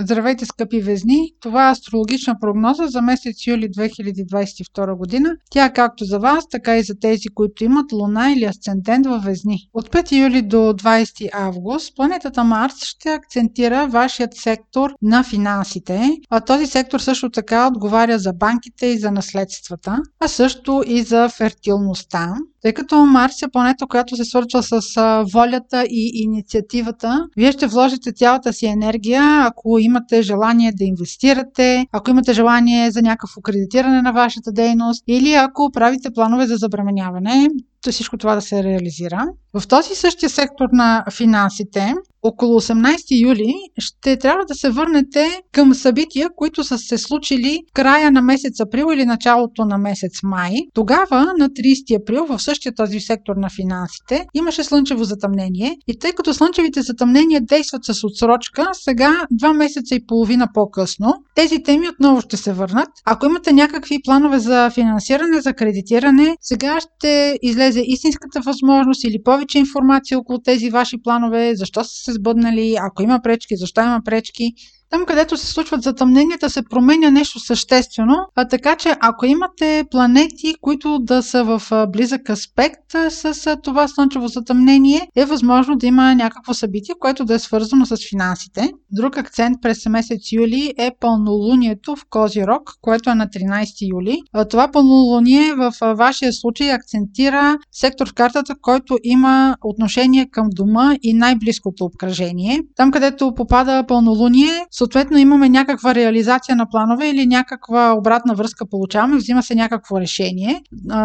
Здравейте, скъпи везни! Това е астрологична прогноза за месец юли 2022 година. Тя е както за вас, така и за тези, които имат луна или асцендент във везни. От 5 юли до 20 август планетата Марс ще акцентира вашият сектор на финансите, а този сектор също така отговаря за банките и за наследствата, а също и за фертилността. Тъй като Марс е планета, която се свързва с волята и инициативата, вие ще вложите цялата си енергия, ако имате желание да инвестирате, ако имате желание за някакво кредитиране на вашата дейност или ако правите планове за забременяване, всичко това да се реализира. В този същия сектор на финансите, около 18 юли, ще трябва да се върнете към събития, които са се случили края на месец април или началото на месец май. Тогава, на 30 април, в същия този сектор на финансите, имаше слънчево затъмнение и тъй като слънчевите затъмнения действат с отсрочка, сега, два месеца и половина по-късно, тези теми отново ще се върнат. Ако имате някакви планове за финансиране, за кредитиране, сега ще излезе истинската възможност или повече информация около тези ваши планове, защо са се сбъднали, ако има пречки, защо има пречки. Там, където се случват затъмненията, се променя нещо съществено, а така че ако имате планети, които да са в близък аспект с това слънчево затъмнение, е възможно да има някакво събитие, което да е свързано с финансите. Друг акцент през месец юли е пълнолунието в Козирог, което е на 13 юли. Това пълнолуние в вашия случай акцентира сектор в картата, който има отношение към дома и най-близкото обкръжение. Там, където попада пълнолуние, съответно имаме някаква реализация на планове или някаква обратна връзка получаваме, взима се някакво решение.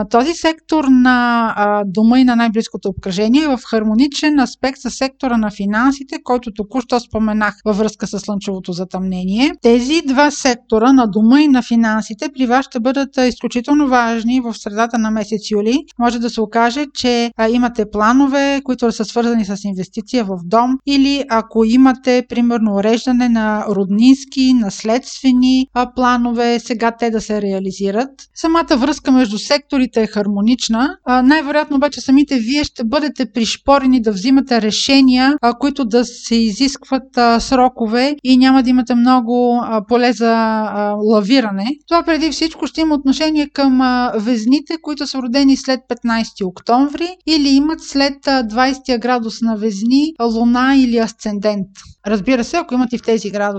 Този сектор на дома и на най-близкото обкръжение е в хармоничен аспект с сектора на финансите, който току-що споменах във връзка с слънчевото затъмнение. Тези два сектора на дома и на финансите при вас ще бъдат изключително важни в средата на месец юли. Може да се окаже, че имате планове, които са свързани с инвестиция в дом или ако имате примерно уреждане на роднински, наследствени планове, сега те да се реализират. Самата връзка между секторите е хармонична. Най-вероятно обаче самите вие ще бъдете пришпорени да взимате решения, които да се изискват срокове и няма да имате много поле за лавиране. Това преди всичко ще има отношение към везните, които са родени след 15 октомври или имат след 20 градус на везни, луна или асцендент. Разбира се, ако имате в тези градуси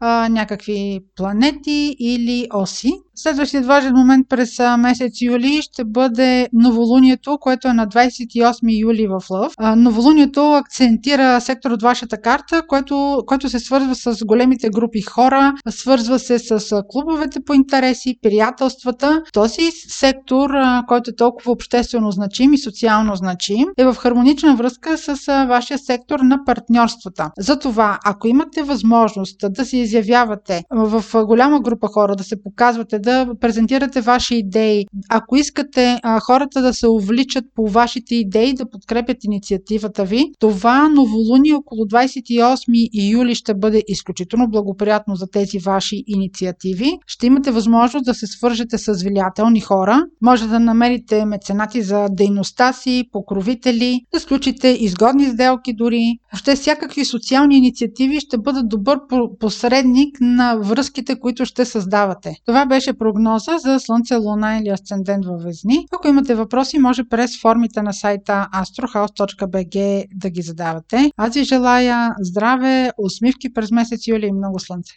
а, някакви планети или оси. Следващият важен момент през месец юли ще бъде новолунието, което е на 28 юли в Лъв. Новолунието акцентира сектор от вашата карта, което, което се свързва с големите групи хора, свързва се с клубовете по интереси, приятелствата. Този сектор, който е толкова обществено значим и социално значим, е в хармонична връзка с вашия сектор на партньорствата. Затова, ако имате възможност да се изявявате в голяма група хора, да се показвате, да да презентирате ваши идеи. Ако искате а, хората да се увличат по вашите идеи, да подкрепят инициативата ви, това новолуние около 28 юли ще бъде изключително благоприятно за тези ваши инициативи. Ще имате възможност да се свържете с влиятелни хора. Може да намерите меценати за дейността си, покровители, да сключите изгодни сделки дори. Въобще всякакви социални инициативи ще бъдат добър посредник на връзките, които ще създавате. Това беше прогноза за Слънце, Луна или Асцендент във Везни. Ако имате въпроси, може през формите на сайта astrohouse.bg да ги задавате. Аз ви желая здраве, усмивки през месец юли и много слънце!